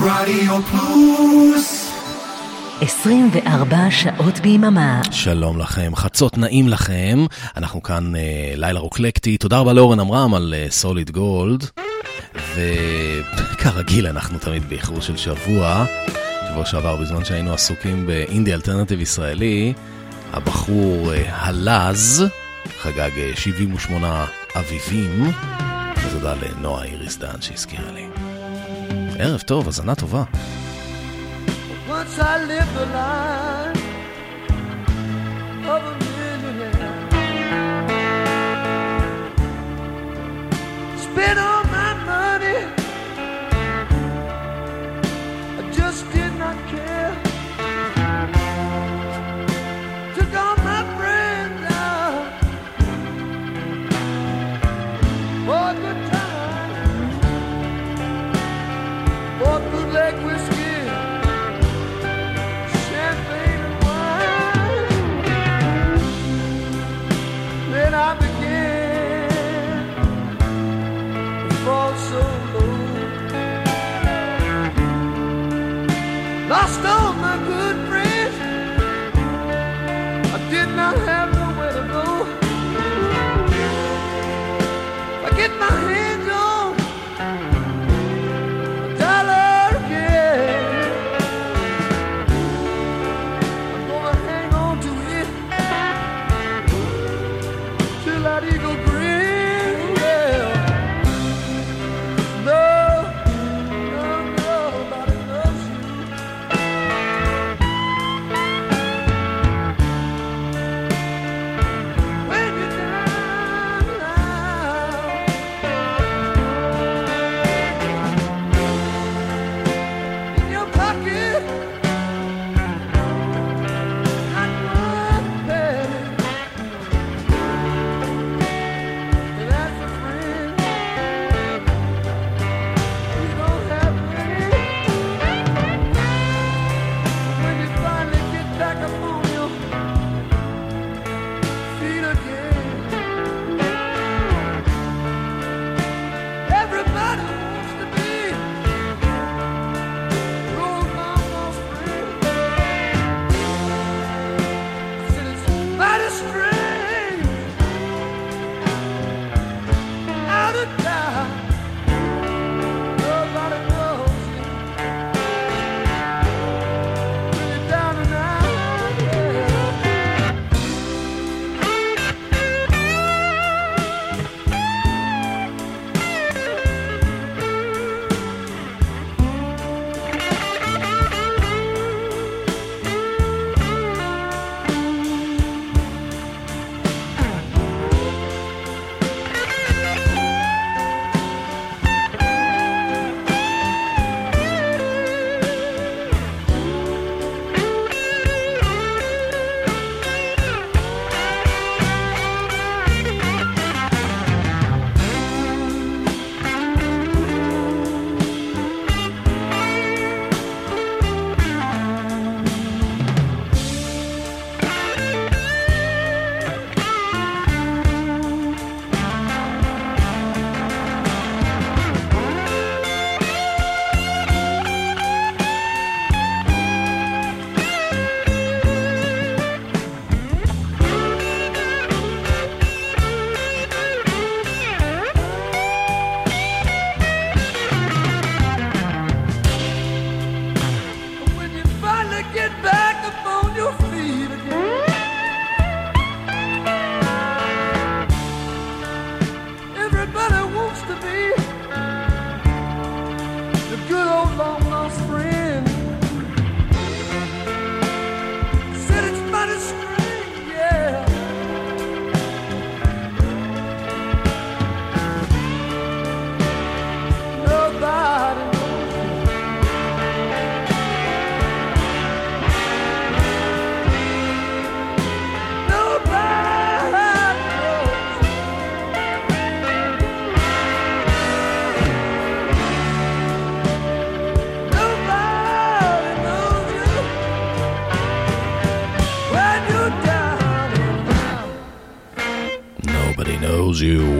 רדיו פלוס 24 שעות ביממה. שלום לכם, חצות נעים לכם. אנחנו כאן אה, לילה רוקלקטי. תודה רבה לאורן עמרם על אה, סוליד אה, גולד. וכרגיל אנחנו תמיד באיחור של שבוע. שבוע שעבר בזמן שהיינו עסוקים באינדי אלטרנטיב ישראלי, הבחור אה, הלז חגג אה, 78 אביבים. ותודה לנועה איריס דן שהזכירה לי. ערב טוב, הזנה טובה. Once I live the life of a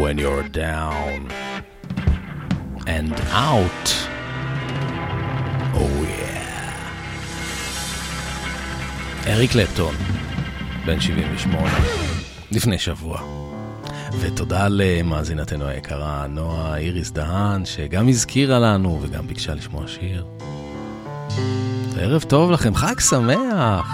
when you're down and out. Oh yeah. אריק קלפטון, בן 78, לפני שבוע. ותודה למאזינתנו היקרה, נועה איריס דהן, שגם הזכירה לנו וגם ביקשה לשמוע שיר. ערב טוב לכם, חג שמח!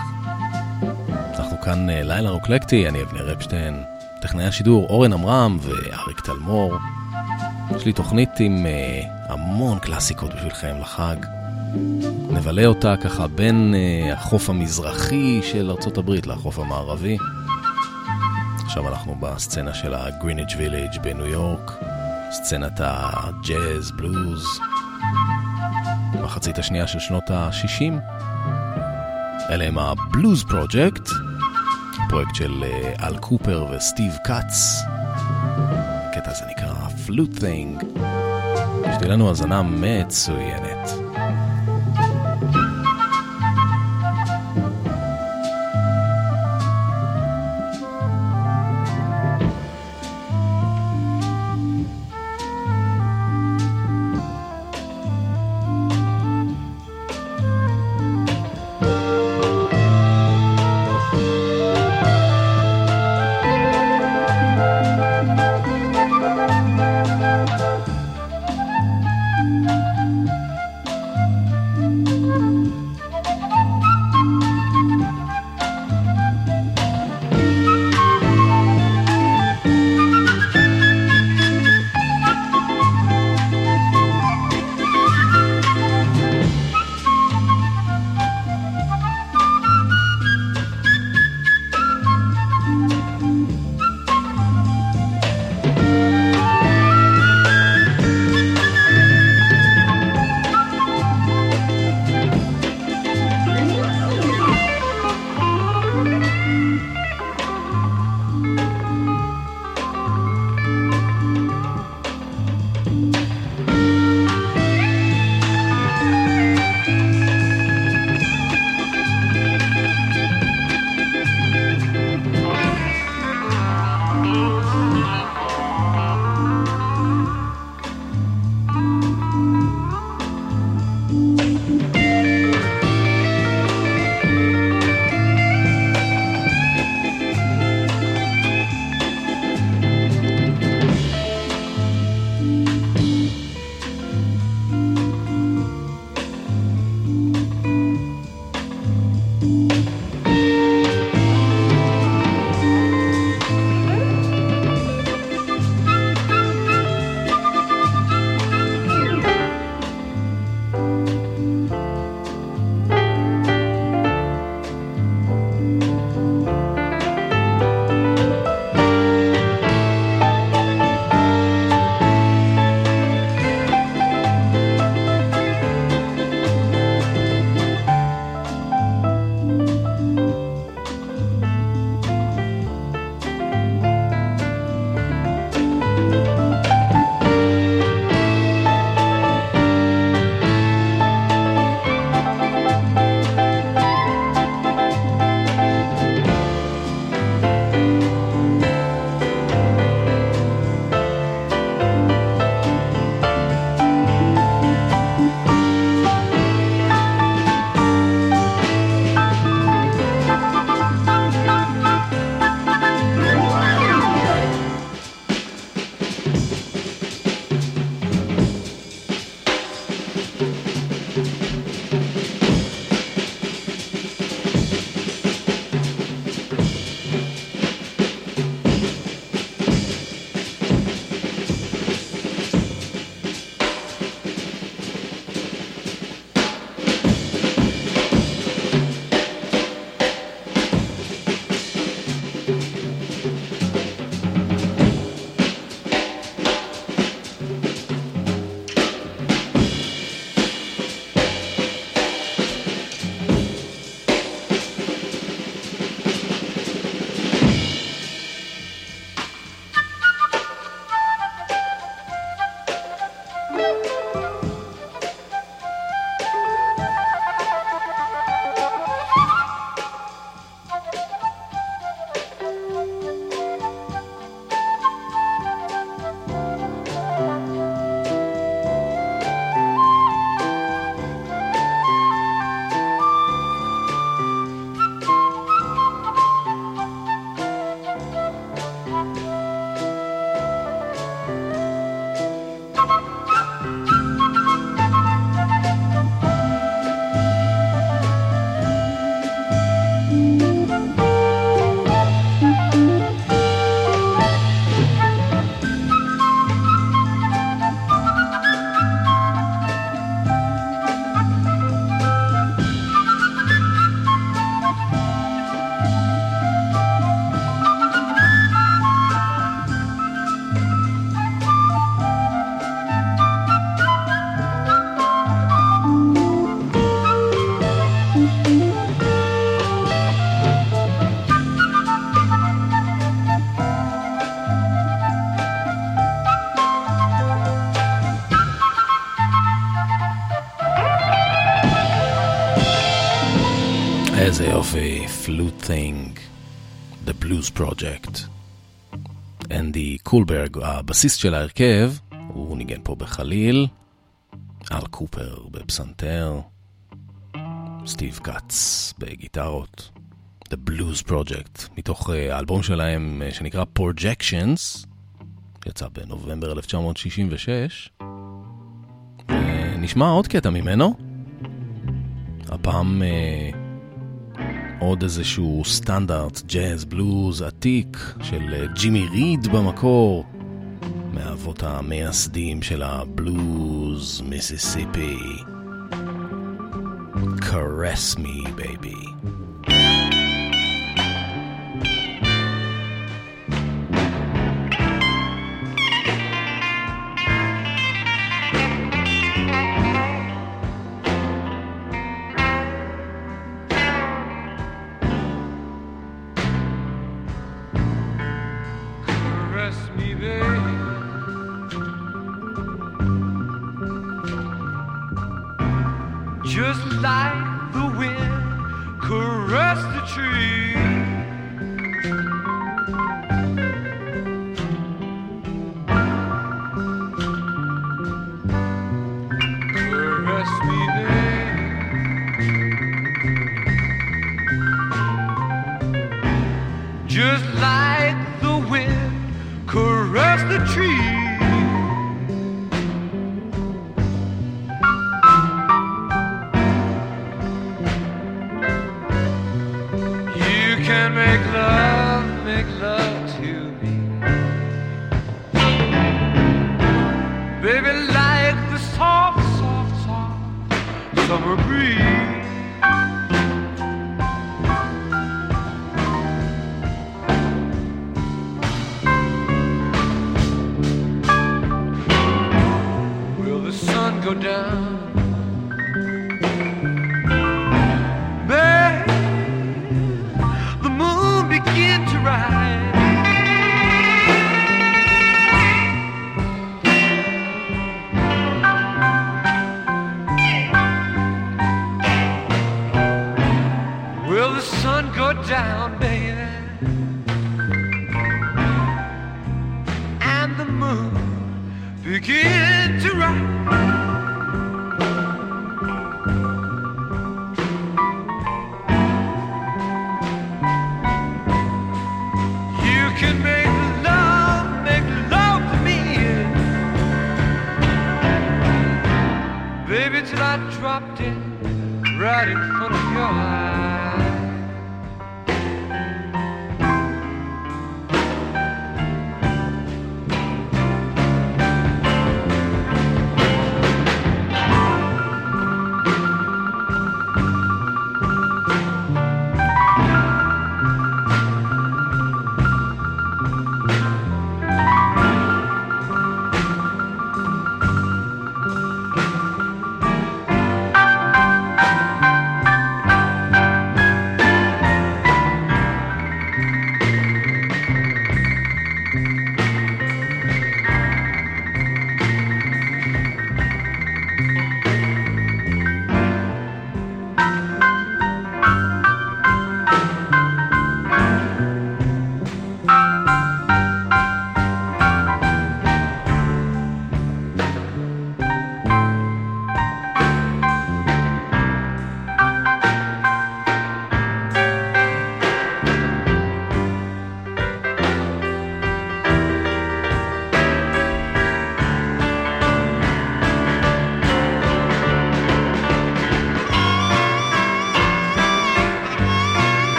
אנחנו כאן אה, לילה רוקלקטי, אני אבנר אפשטיין. טכנאי השידור אורן עמרם ואריק תלמור. יש לי תוכנית עם uh, המון קלאסיקות בשבילכם לחג. נבלה אותה ככה בין uh, החוף המזרחי של ארה"ב לחוף המערבי. עכשיו אנחנו בסצנה של הגריניג' וילג' בניו יורק, סצנת הג'אז, בלוז, מחצית השנייה של שנות ה-60. אלה הם הבלוז פרויקט, פרויקט של uh, אל קופר וסטיב קאץ. הקטע הזה נקרא פלוט ת'ינג. שתהיה לנו האזנה מצוינת. Blues Project. אנדי קולברג, הבסיסט של ההרכב, הוא ניגן פה בחליל, אל קופר בפסנתר, סטיב קאץ בגיטרות, The Blues Project, מתוך אה, האלבום שלהם אה, שנקרא Projections, יצא בנובמבר 1966. ונשמע עוד קטע ממנו. הפעם אה, עוד איזשהו סטנדרט ג'אז בלוז עתיק של אה, ג'ימי ריד במקור, מהאבות המייסדים של הבלוז מיסיסיפי. Caress me, baby. sun go down, baby, and the moon begin to rise. till I dropped it right in front of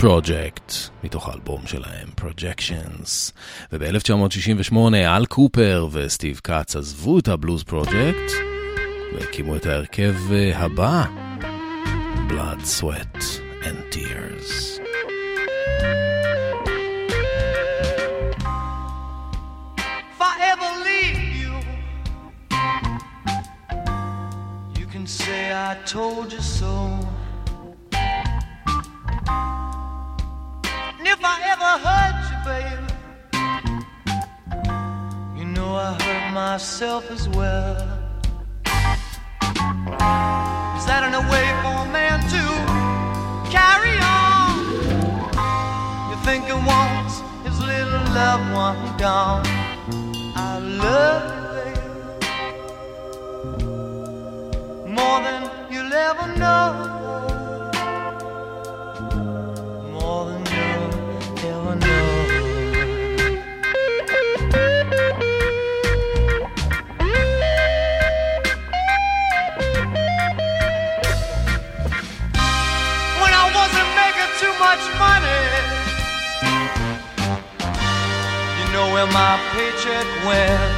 Project, מתוך האלבום שלהם, Projections. וב-1968 אל קופר וסטיב קאץ עזבו את הבלוז פרויקט והקימו את ההרכב אה, הבא, Blood, Sweat and Tears. I told you so. I ever hurt you, baby, you know I hurt myself as well. Is that in a way for a man to carry on? You think he wants his little loved one gone? I love you, baby, more than you'll ever know. Where my paycheck went.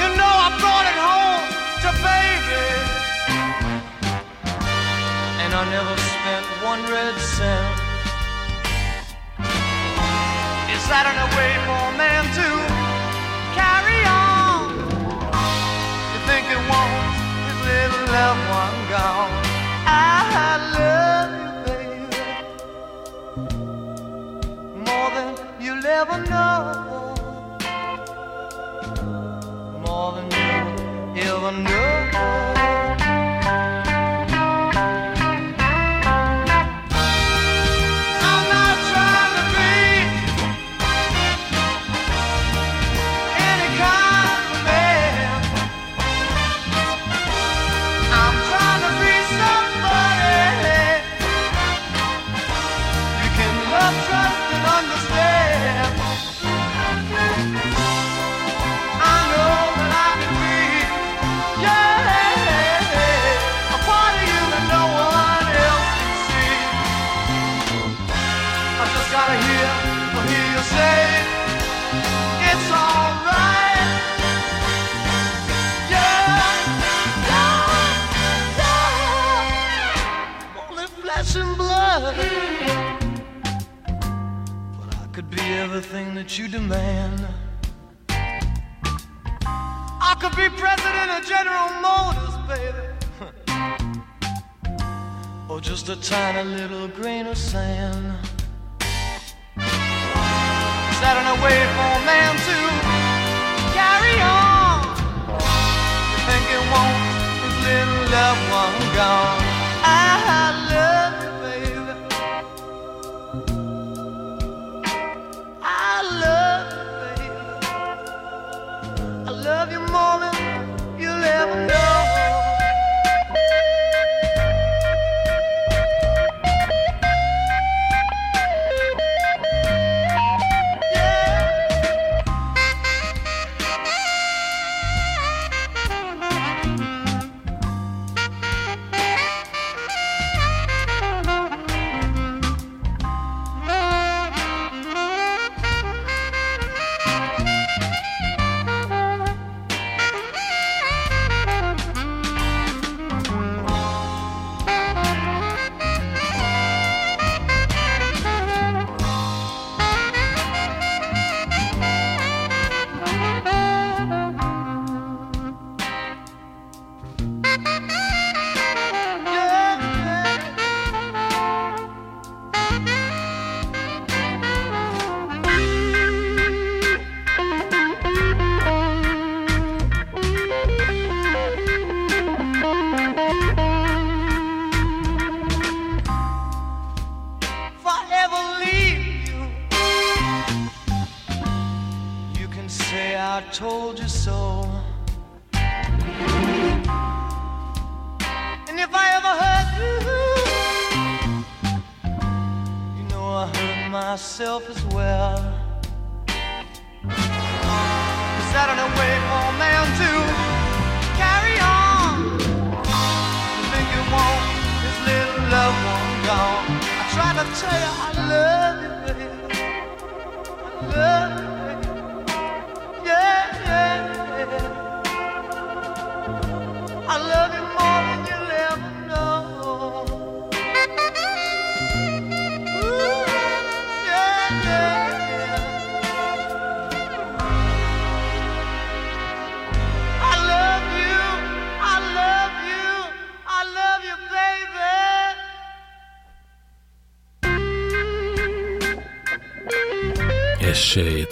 You know I brought it home to baby. And I never spent one red cent. Is that in a way for a man to carry on? You think it wants his little loved one gone? I love you'll ever know. More than you'll ever know. You demand. I could be president of General Motors, baby. or just a tiny little grain of sand. Is that in a for a man to carry on? You think it won't his little loved one gone? I love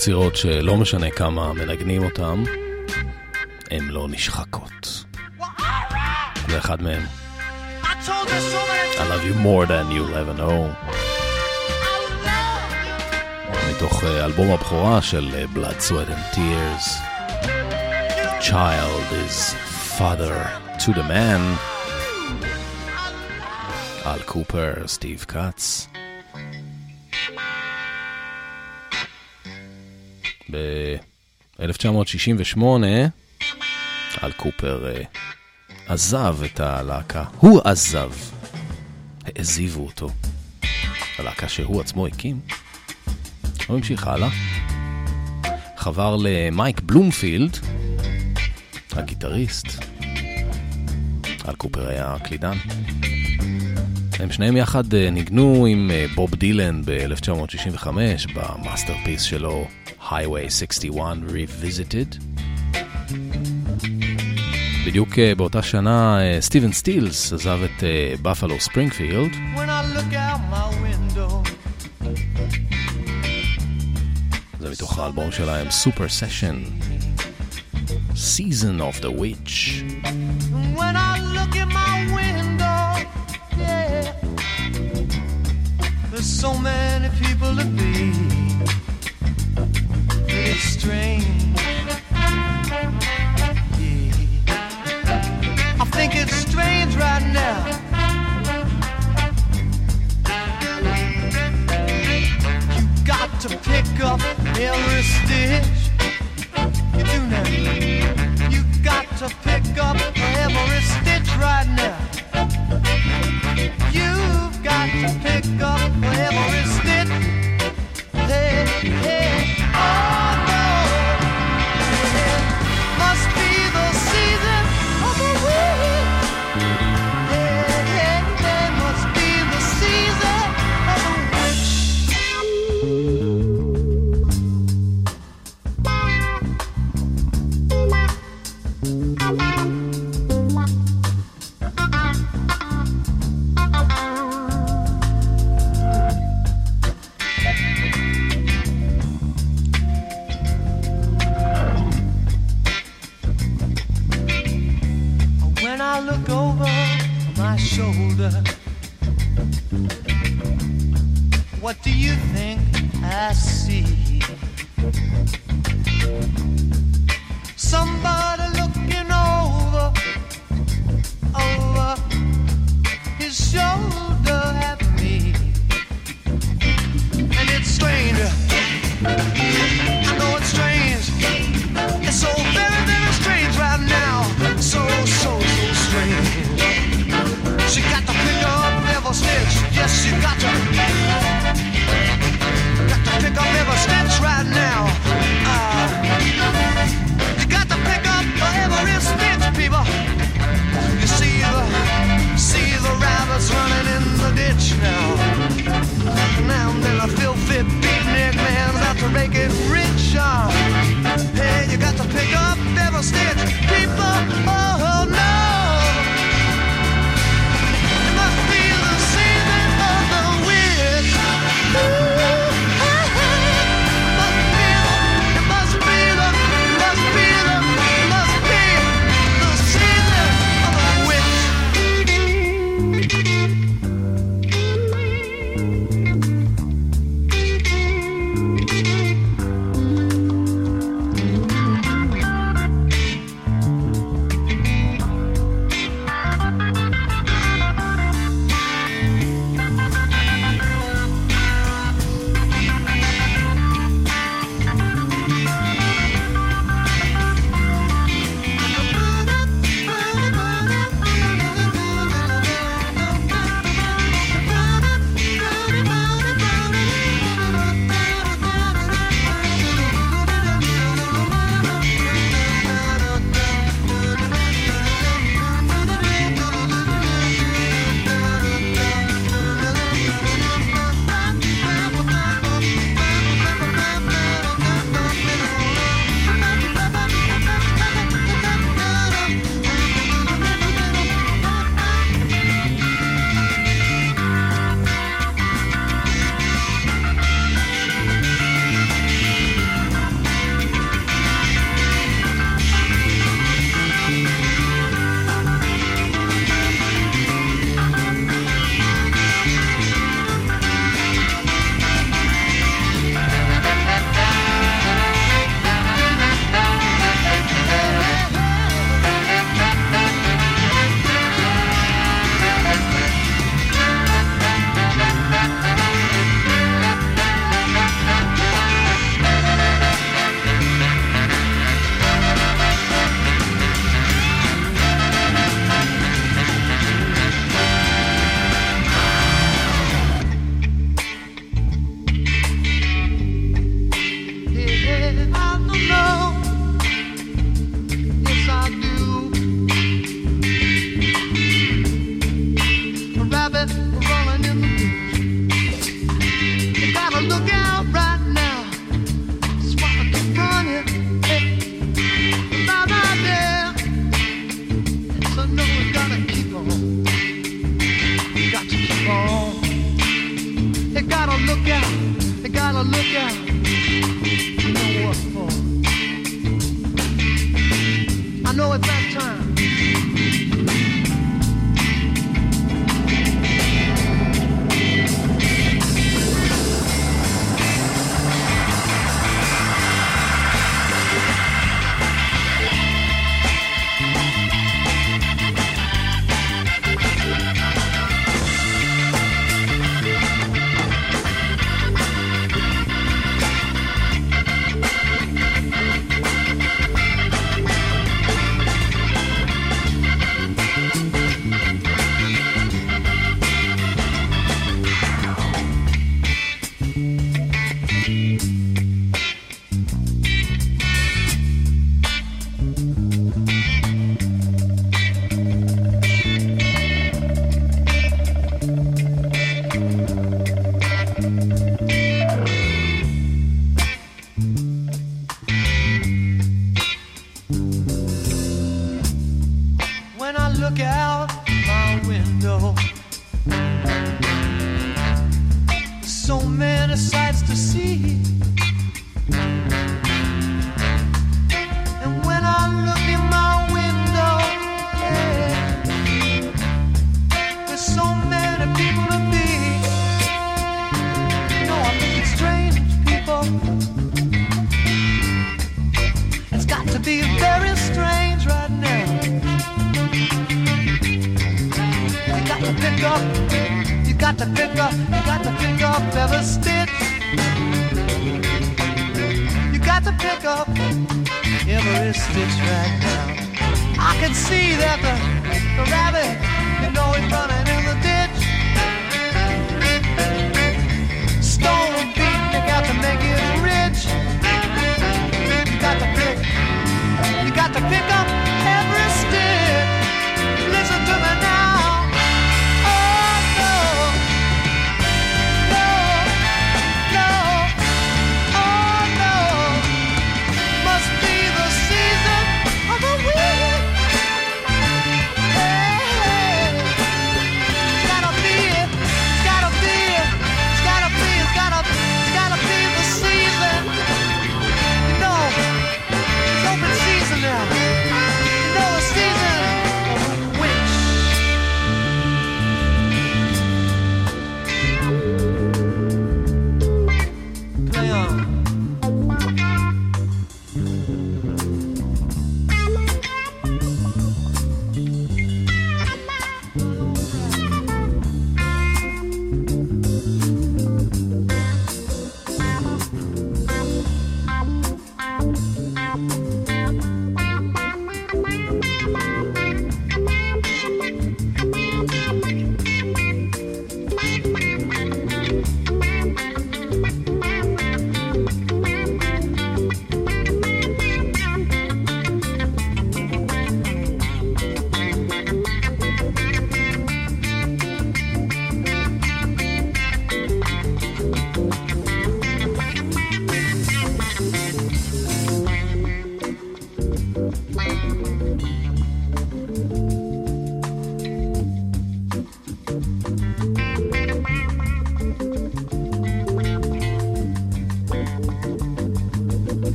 יצירות שלא משנה כמה מנגנים אותם, הן לא נשחקות. זה אחד מהם. I love you more than you'll ever know. מתוך אה, אלבום הבכורה של אה, Blood, Sweat and Tears. Child is father to the man. אל קופר, סטיב כץ. ב-1968 אל קופר אה, עזב את הלהקה. הוא עזב. העזיבו אותו. הלהקה שהוא עצמו הקים. הוא המשיך הלאה. חבר למייק בלומפילד, הגיטריסט. אל קופר היה קלידן. הם שניהם יחד אה, ניגנו עם אה, בוב דילן ב-1965 במאסטרפיס שלו Highway 61 Revisited. בדיוק אה, באותה שנה אה, סטיבן סטילס עזב את בפלו ספרינגפילד. when I look out my window, זה מתוך האלבום שלהם Super Session Season of the Witch. when I look in my window, yeah, there's so many people to be. Strange. Yeah. I think it's strange right now. You got to pick up every stitch. You do now. You got to pick up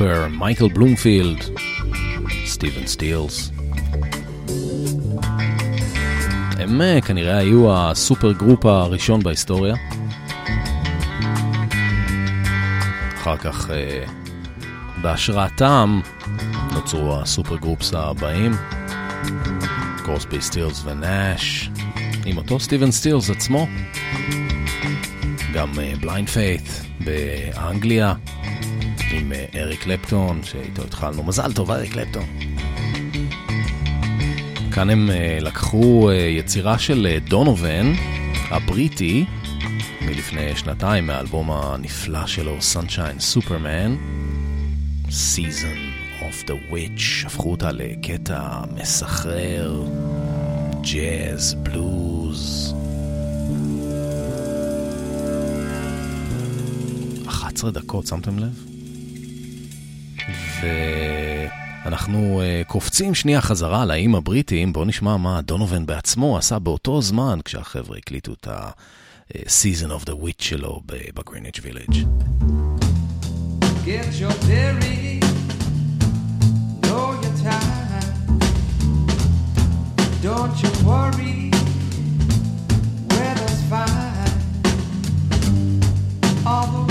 Cooper, Michael Bloomfield, סטיבן סטילס. הם אה, כנראה היו הסופר גרופ הראשון בהיסטוריה. אחר כך, אה, בהשראתם, נוצרו הסופר גרופס הבאים, קרוסבי סטילס ונאש, עם אותו סטיבן סטילס עצמו, גם אה, בליינד פייט באנגליה. אריק קלפטון, שאיתו התחלנו. מזל טוב, אריק קלפטון. כאן הם אה, לקחו אה, יצירה של אה, דונובן, הבריטי, מלפני שנתיים, מהאלבום הנפלא שלו, Sunshine Superman, Season of the Witch, הפכו אותה לקטע מסחרר, ג'אז, בלוז. 11 דקות, שמתם לב? ואנחנו uh, קופצים שנייה חזרה לאיים הבריטים, בואו נשמע מה דונובן בעצמו עשה באותו זמן כשהחבר'ה הקליטו את ה-season of the witch שלו בגריניץ' וילג'. Don't you worry, weather's fine. All the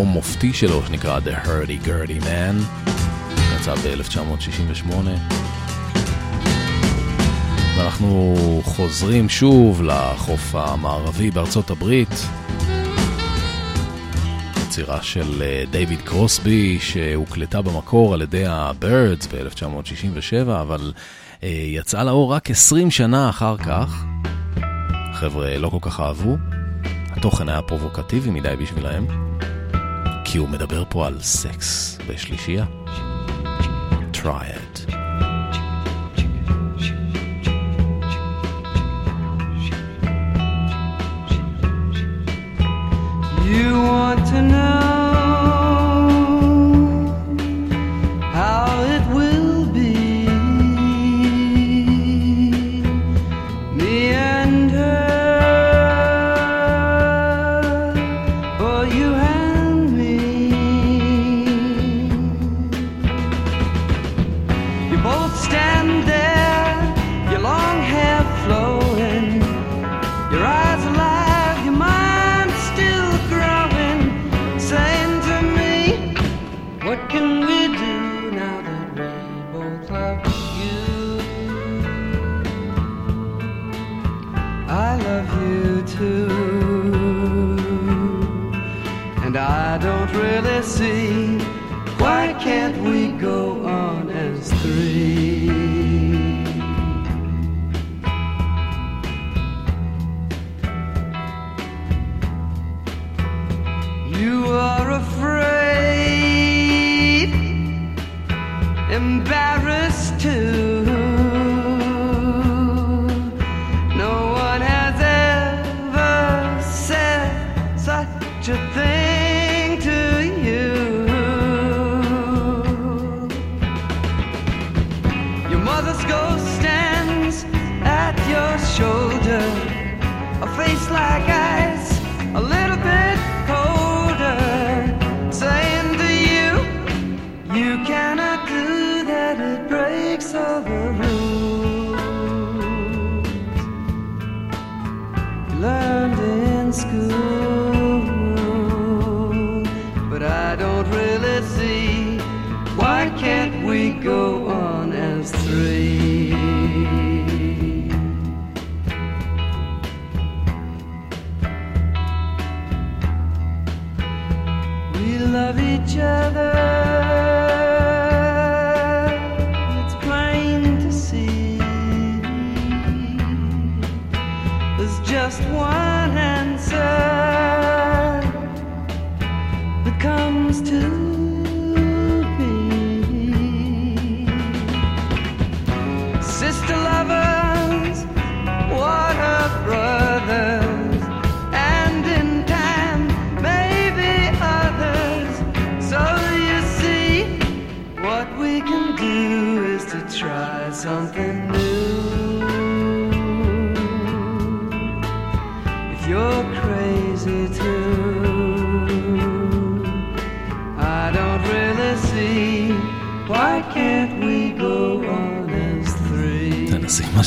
אלבום מופתי שלו שנקרא The Hurdy Gurdy Man. יצא ב-1968. ואנחנו חוזרים שוב לחוף המערבי בארצות הברית. יצירה של אה, דייוויד קרוסבי שהוקלטה במקור על ידי ה-Birds ב-1967, אבל אה, יצאה לאור רק 20 שנה אחר כך. חבר'ה לא כל כך אהבו, התוכן היה פרובוקטיבי מדי בשבילהם, כי הוא מדבר פה על סקס בשלישייה. try it. You want to know We love each other.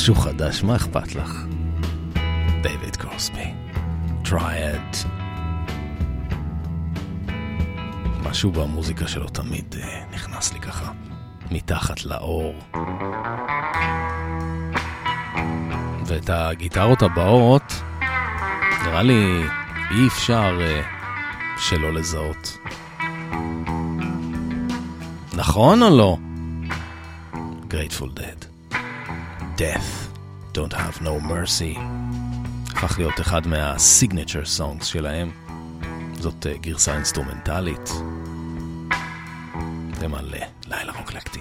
משהו חדש, מה אכפת לך? דייוויד קרוסבי, טרייד. משהו במוזיקה שלו תמיד אה, נכנס לי ככה, מתחת לאור. ואת הגיטרות הבאות, נראה לי אי אפשר אה, שלא לזהות. נכון או לא? Grateful Dead. Death, Don't Have No Mercy. הפך להיות אחד מהסיגנצ'ר סונגס שלהם. זאת אה, גרסה אינסטרומנטלית. זה מלא, לילה רוקלקטי.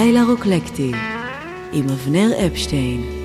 לילה רוקלקטי עם אבנר אפשטיין.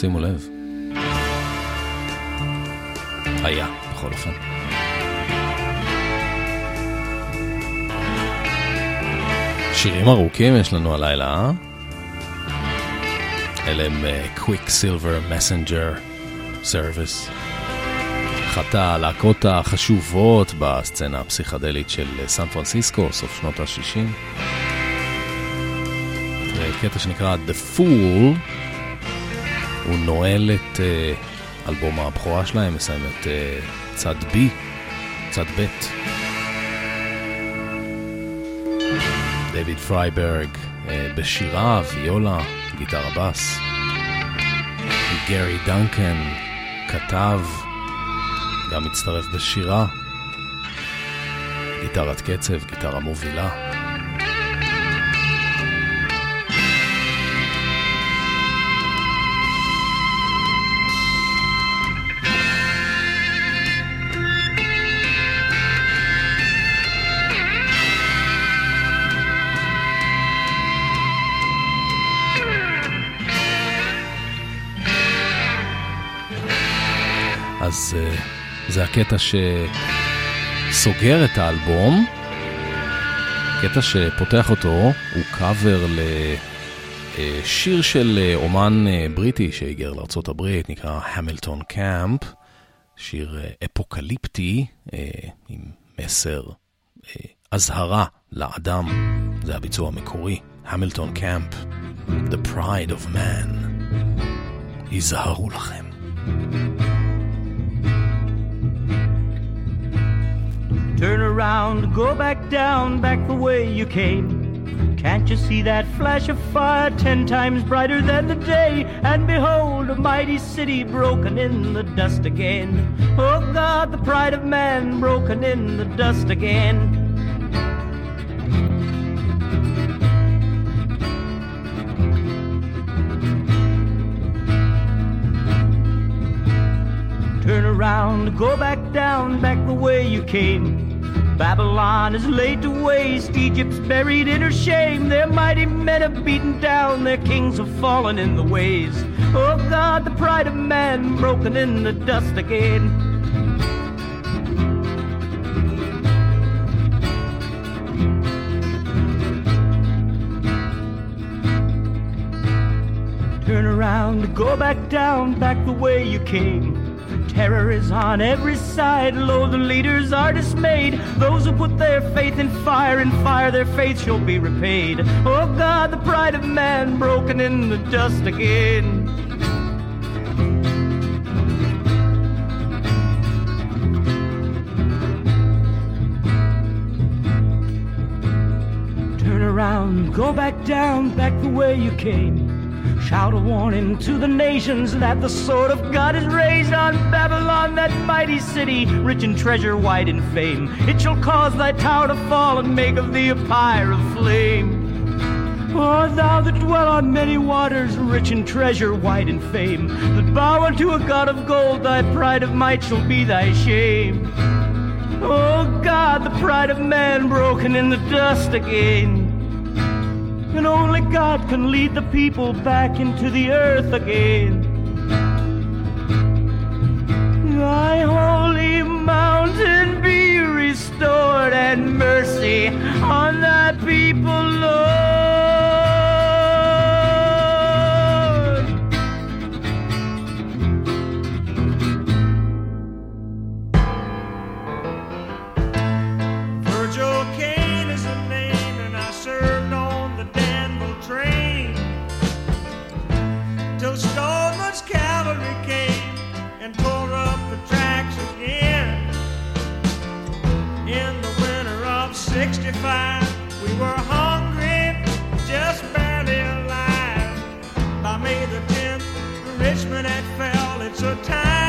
שימו לב. היה, בכל אופן. שירים ארוכים יש לנו הלילה, אה? אלה הם קוויק סילבר מסנג'ר סרוויס. אחת הלהקות החשובות בסצנה הפסיכדלית של אה, סן פרנסיסקו, סוף שנות ה-60. קטע שנקרא The Fool, הוא נועל את uh, אלבום הבכורה שלהם, מסיים את uh, צד B, צד ב'. דויד פרייברג uh, בשירה, ויולה, גיטרה בס. גרי דנקן כתב, גם מצטרף בשירה. גיטרת קצב, גיטרה מובילה. Uh, זה הקטע שסוגר את האלבום. קטע שפותח אותו הוא קאבר לשיר של אה, אומן אה, בריטי שהיגר לארה"ב, נקרא המילטון קאמפ, שיר אפוקליפטי עם מסר אזהרה לאדם, זה הביצוע המקורי, המילטון קאמפ, The Pride of Man, היזהרו לכם. Turn around, go back down, back the way you came. Can't you see that flash of fire ten times brighter than the day? And behold, a mighty city broken in the dust again. Oh God, the pride of man broken in the dust again. Turn around, go back down, back the way you came. Babylon is laid to waste, Egypt's buried in her shame. Their mighty men have beaten down, their kings have fallen in the ways. Oh God, the pride of man broken in the dust again. Turn around, go back down, back the way you came. Terror is on every side. Lo, the leaders are dismayed. Those who put their faith in fire, in fire their faith shall be repaid. Oh God, the pride of man broken in the dust again. Turn around, go back down, back the way you came. Shout a warning to the nations that the sword of God is raised on Babylon, that mighty city, rich in treasure, wide in fame. It shall cause thy tower to fall and make of thee a pyre of flame. O thou that dwell on many waters, rich in treasure, wide in fame, that bow unto a God of gold, thy pride of might shall be thy shame. O God, the pride of man broken in the dust again. And only God can lead the people back into the earth again. Thy holy mountain be restored and mercy on thy people, Lord. 65, we were hungry, just barely alive. By May the 10th, Richmond had fell. It's a time.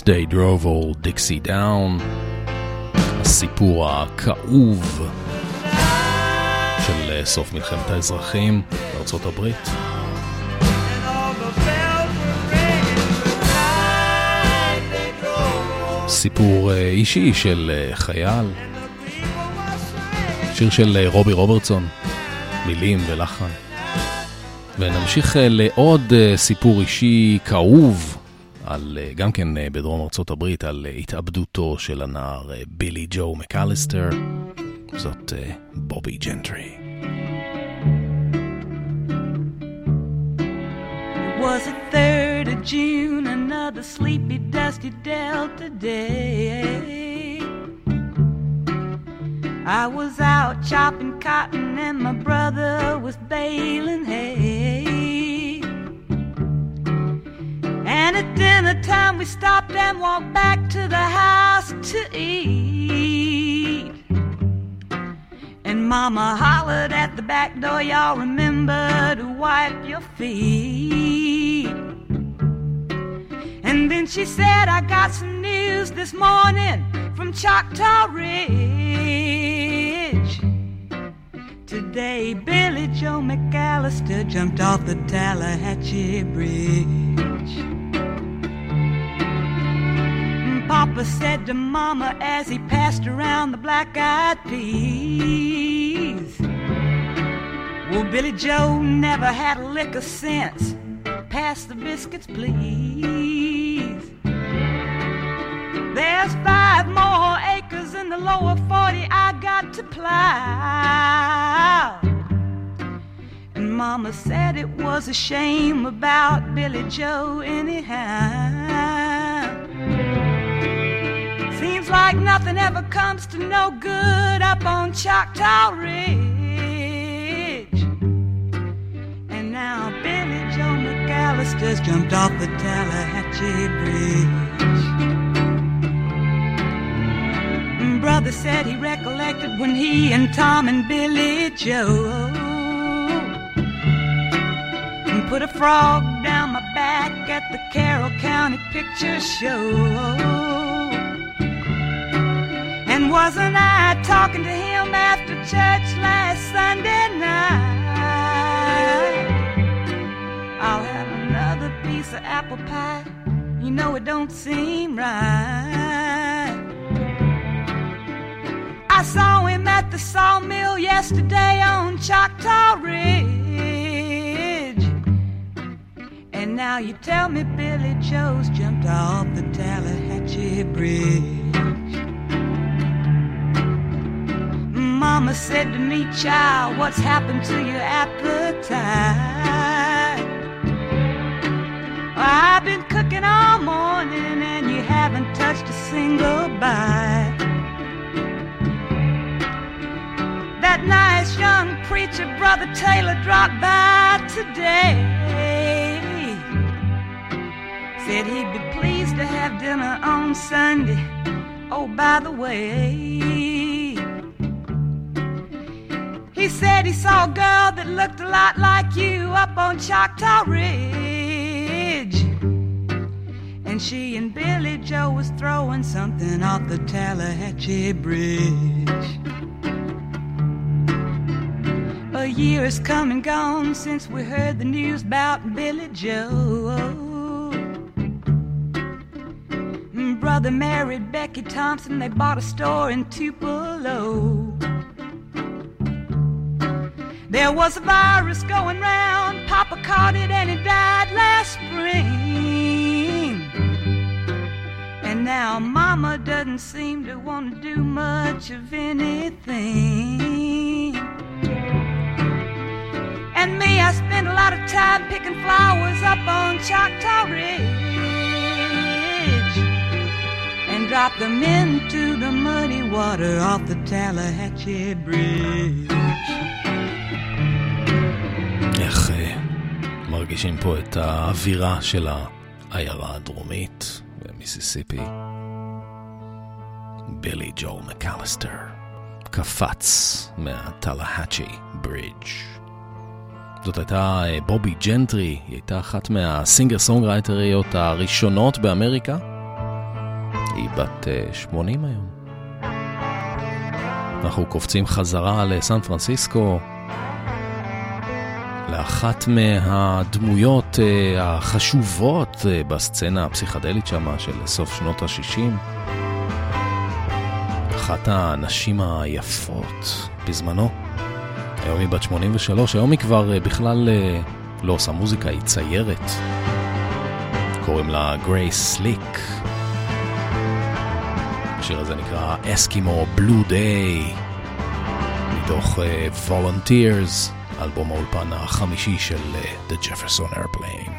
Night they drove old Dixie down. הסיפור הכאוב של סוף מלחמת האזרחים בארצות הברית. סיפור אה, אישי של אה, חייל, שיר של אה, רובי רוברטסון, מילים ולחן. ונמשיך לעוד סיפור אישי כאוב, על, גם כן בדרום ארצות הברית, על התאבדותו של הנער בילי ג'ו מקליסטר, זאת בובי ג'נטרי. was a third of June, another sleepy, dusty Delta day. I was out chopping cotton, and my brother was baling hay. And at dinner time, we stopped and walked back to the house to eat. And Mama hollered at the back door, y'all remember to wipe your feet. And then she said, I got some news this morning from Choctaw Ridge. Today, Billy Joe McAllister jumped off the Tallahatchie Bridge. Papa said to Mama as he passed around the black eyed peas. Well, Billy Joe never had a lick of sense. Pass the biscuits, please. There's five more acres in the lower 40 I got to plow. And Mama said it was a shame about Billy Joe, anyhow. Like nothing ever comes to no good up on Choctaw Ridge. And now Billy Joe McAllister's jumped off the Tallahatchie Bridge. Mm, brother said he recollected when he and Tom and Billy Joe put a frog down my back at the Carroll County Picture Show. Wasn't I talking to him after church last Sunday night? I'll have another piece of apple pie. You know it don't seem right. I saw him at the sawmill yesterday on Choctaw Ridge. And now you tell me Billy Joe's jumped off the Tallahatchie Bridge. Mama said to me, child, what's happened to your appetite? I've been cooking all morning and you haven't touched a single bite. That nice young preacher, Brother Taylor, dropped by today. Said he'd be pleased to have dinner on Sunday. Oh, by the way. He said he saw a girl that looked a lot like you up on Choctaw Ridge. And she and Billy Joe was throwing something off the Tallahatchie Bridge. A year has come and gone since we heard the news about Billy Joe. Brother married Becky Thompson, they bought a store in Tupelo. There was a virus going round, Papa caught it and he died last spring. And now Mama doesn't seem to want to do much of anything. And me, I spend a lot of time picking flowers up on Choctaw Ridge and drop them into the muddy water off the Tallahatchie Bridge. איך מרגישים פה את האווירה של העיירה הדרומית במיסיסיפי. בילי ג'ו מקליסטר קפץ מהטלהאצ'י ברידג'. זאת הייתה בובי ג'נטרי, היא הייתה אחת מהסינגר סונגרייטריות הראשונות באמריקה. היא בת 80 היום. אנחנו קופצים חזרה לסן פרנסיסקו, לאחת מהדמויות החשובות בסצנה הפסיכדלית שם של סוף שנות ה-60. אחת הנשים היפות בזמנו. היום היא בת 83, היום היא כבר בכלל לא עושה מוזיקה, היא ציירת. קוראים לה גרייס סליק. השיר הזה נקרא אסקימו בלו דיי, מתוך uh, Volunteers, אלבום האולפן החמישי של uh, The Jefferson Airplane.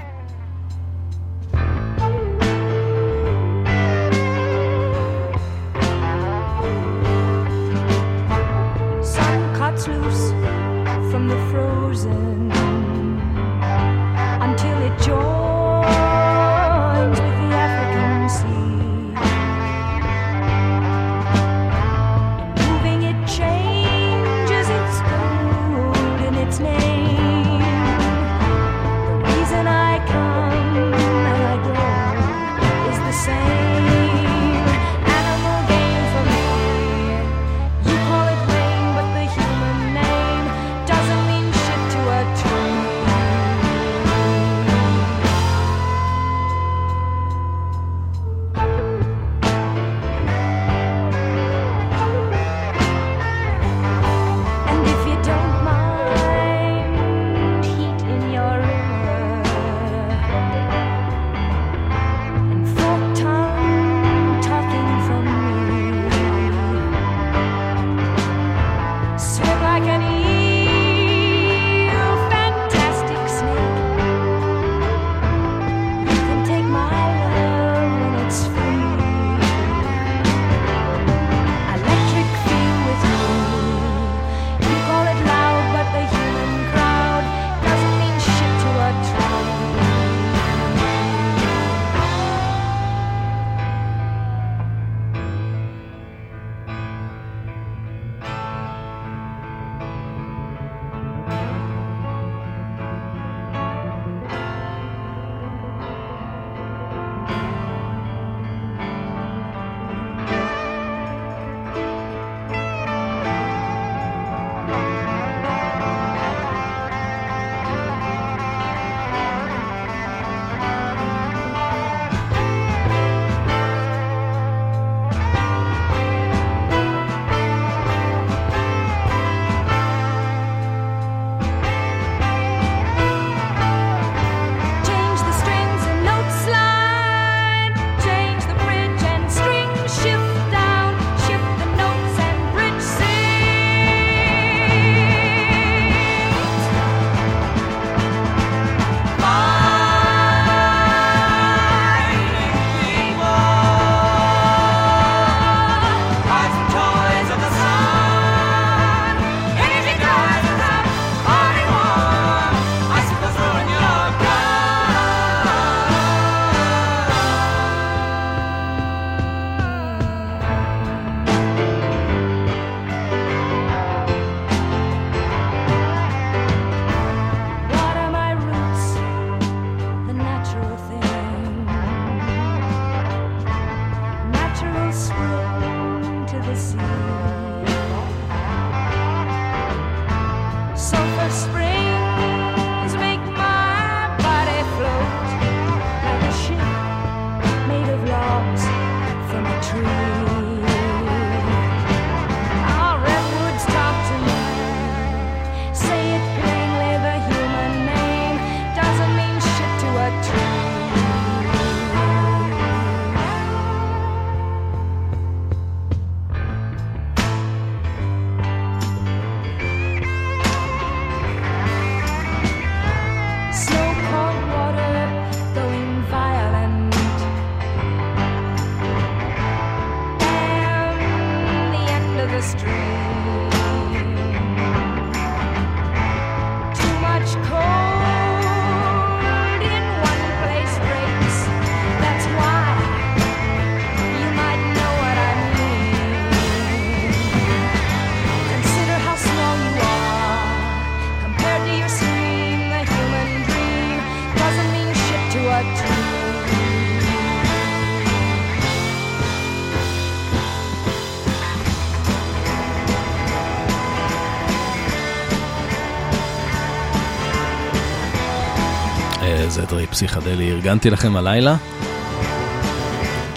פסיכדלי ארגנתי לכם הלילה.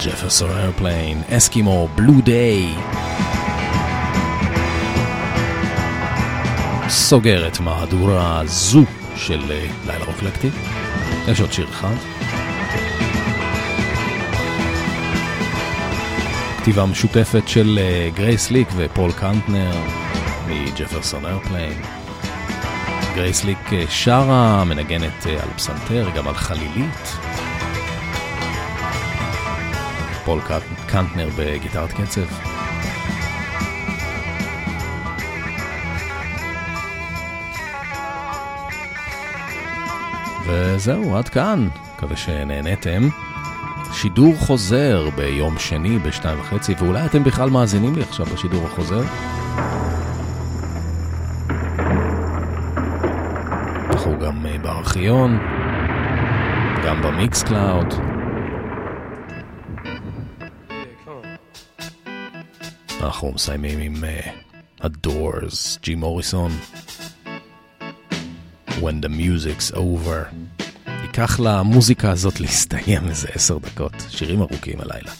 ג'פרסון איירפליין, אסקימו, בלו דיי. סוגר את מהדורה זו של אה, לילה רוקלקטי. יש עוד שיר אחד. כתיבה משותפת של אה, גרייס ליק ופול קנטנר מג'פרסון איירפליין. גרייס ליק אה, שרה, מנגנת על פסנתר, גם על חלילית. פול קנטנר בגיטרת קצב. וזהו, עד כאן. מקווה שנהניתם. שידור חוזר ביום שני בשתיים וחצי, ואולי אתם בכלל מאזינים לי עכשיו בשידור החוזר. בארכיון, גם במיקס קלאוד. אנחנו מסיימים עם הדורס, ג'י מוריסון. When the music's over. ייקח למוזיקה הזאת להסתיים איזה עשר דקות. שירים ארוכים הלילה.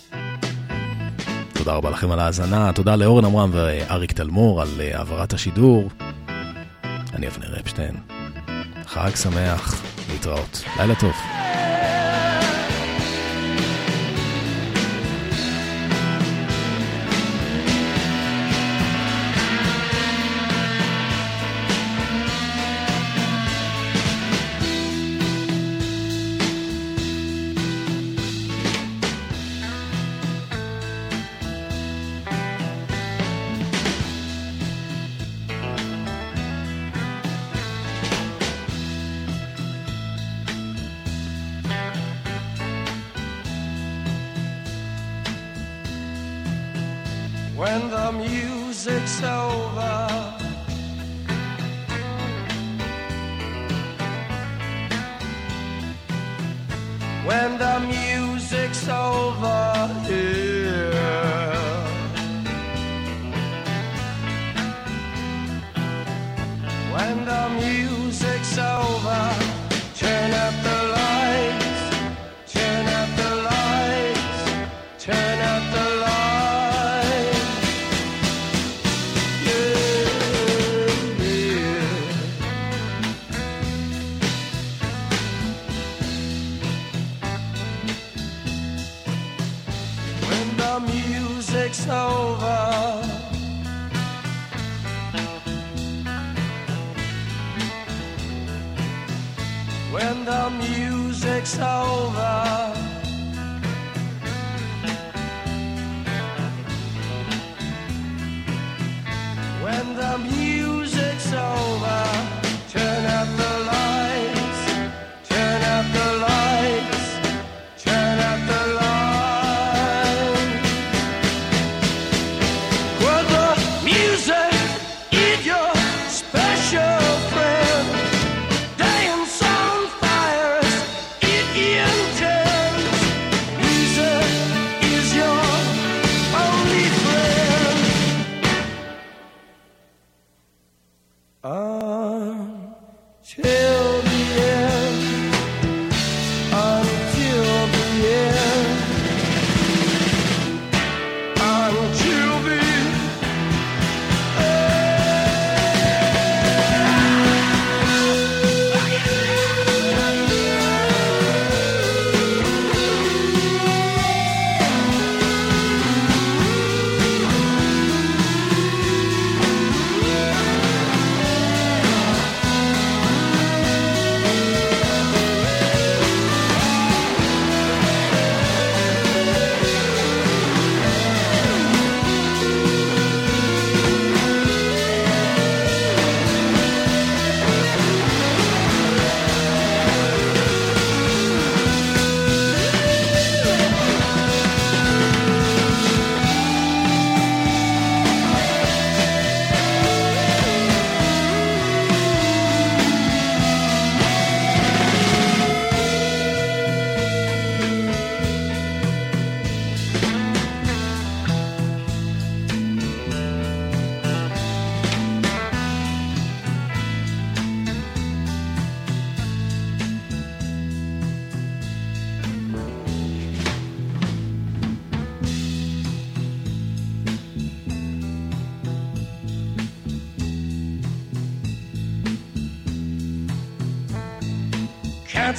תודה רבה לכם על ההאזנה, תודה לאורן עמרם ואריק תלמור על uh, העברת השידור. אני אבנר אפשטיין. חג שמח, להתראות. לילה טוב.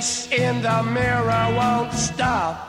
Face in the mirror won't stop.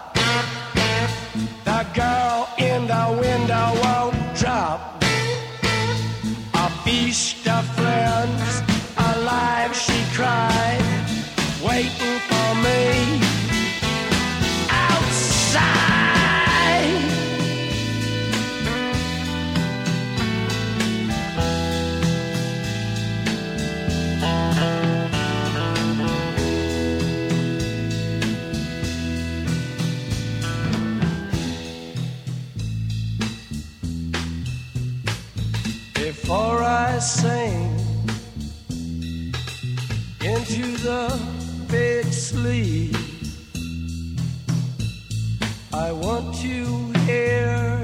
I want you here.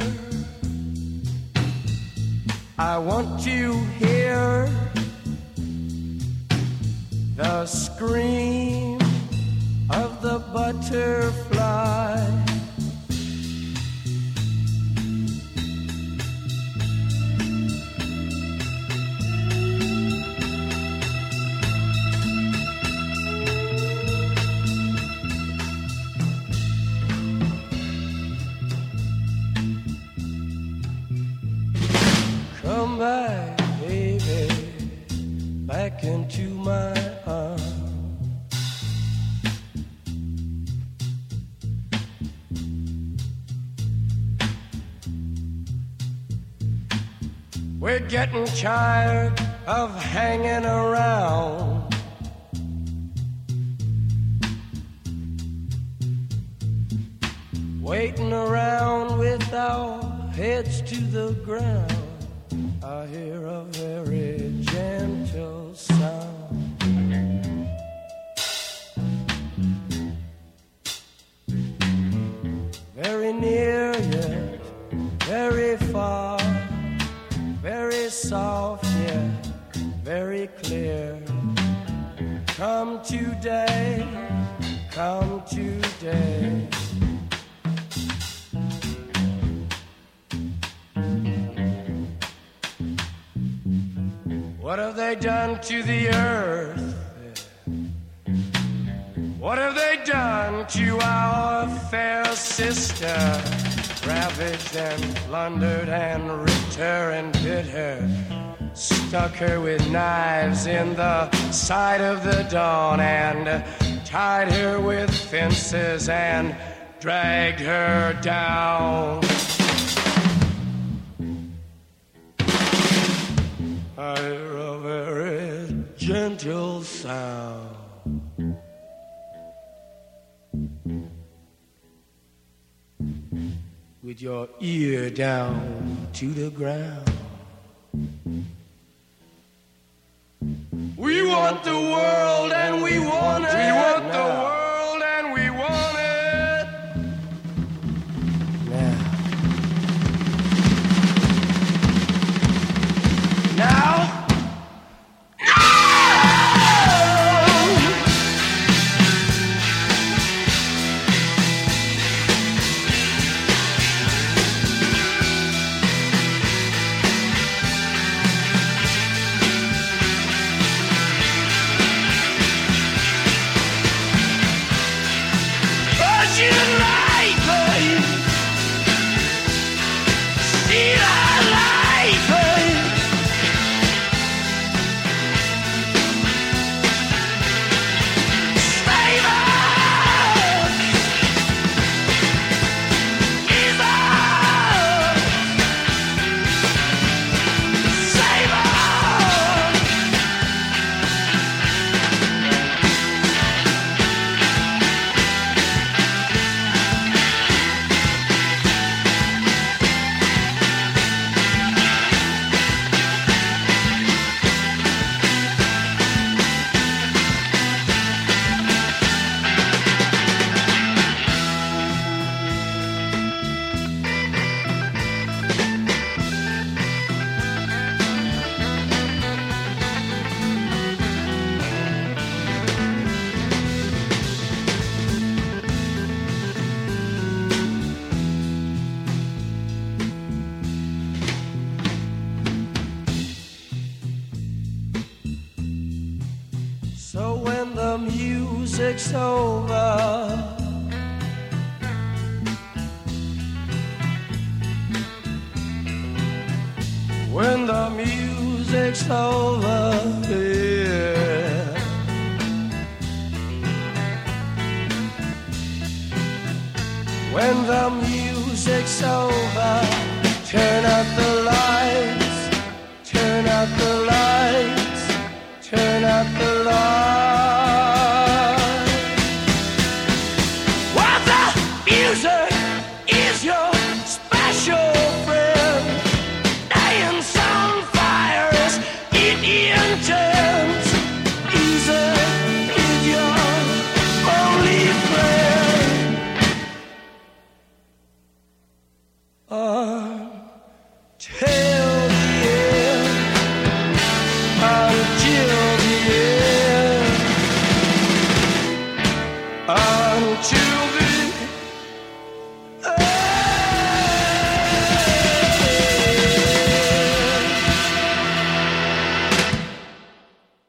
I want you here. the scream of the butterfly. My arms. We're getting tired of hanging around. Waiting around with our heads to the ground. I hear a very soft yet very clear. Come today, come today. What have they done to the earth? What have they done to our fair sister? Ravaged and plundered and ripped her and bit her. Stuck her with knives in the side of the dawn and tied her with fences and dragged her down. I hear a very gentle sound. With your ear down to the ground. We want the world and we want it. We want the world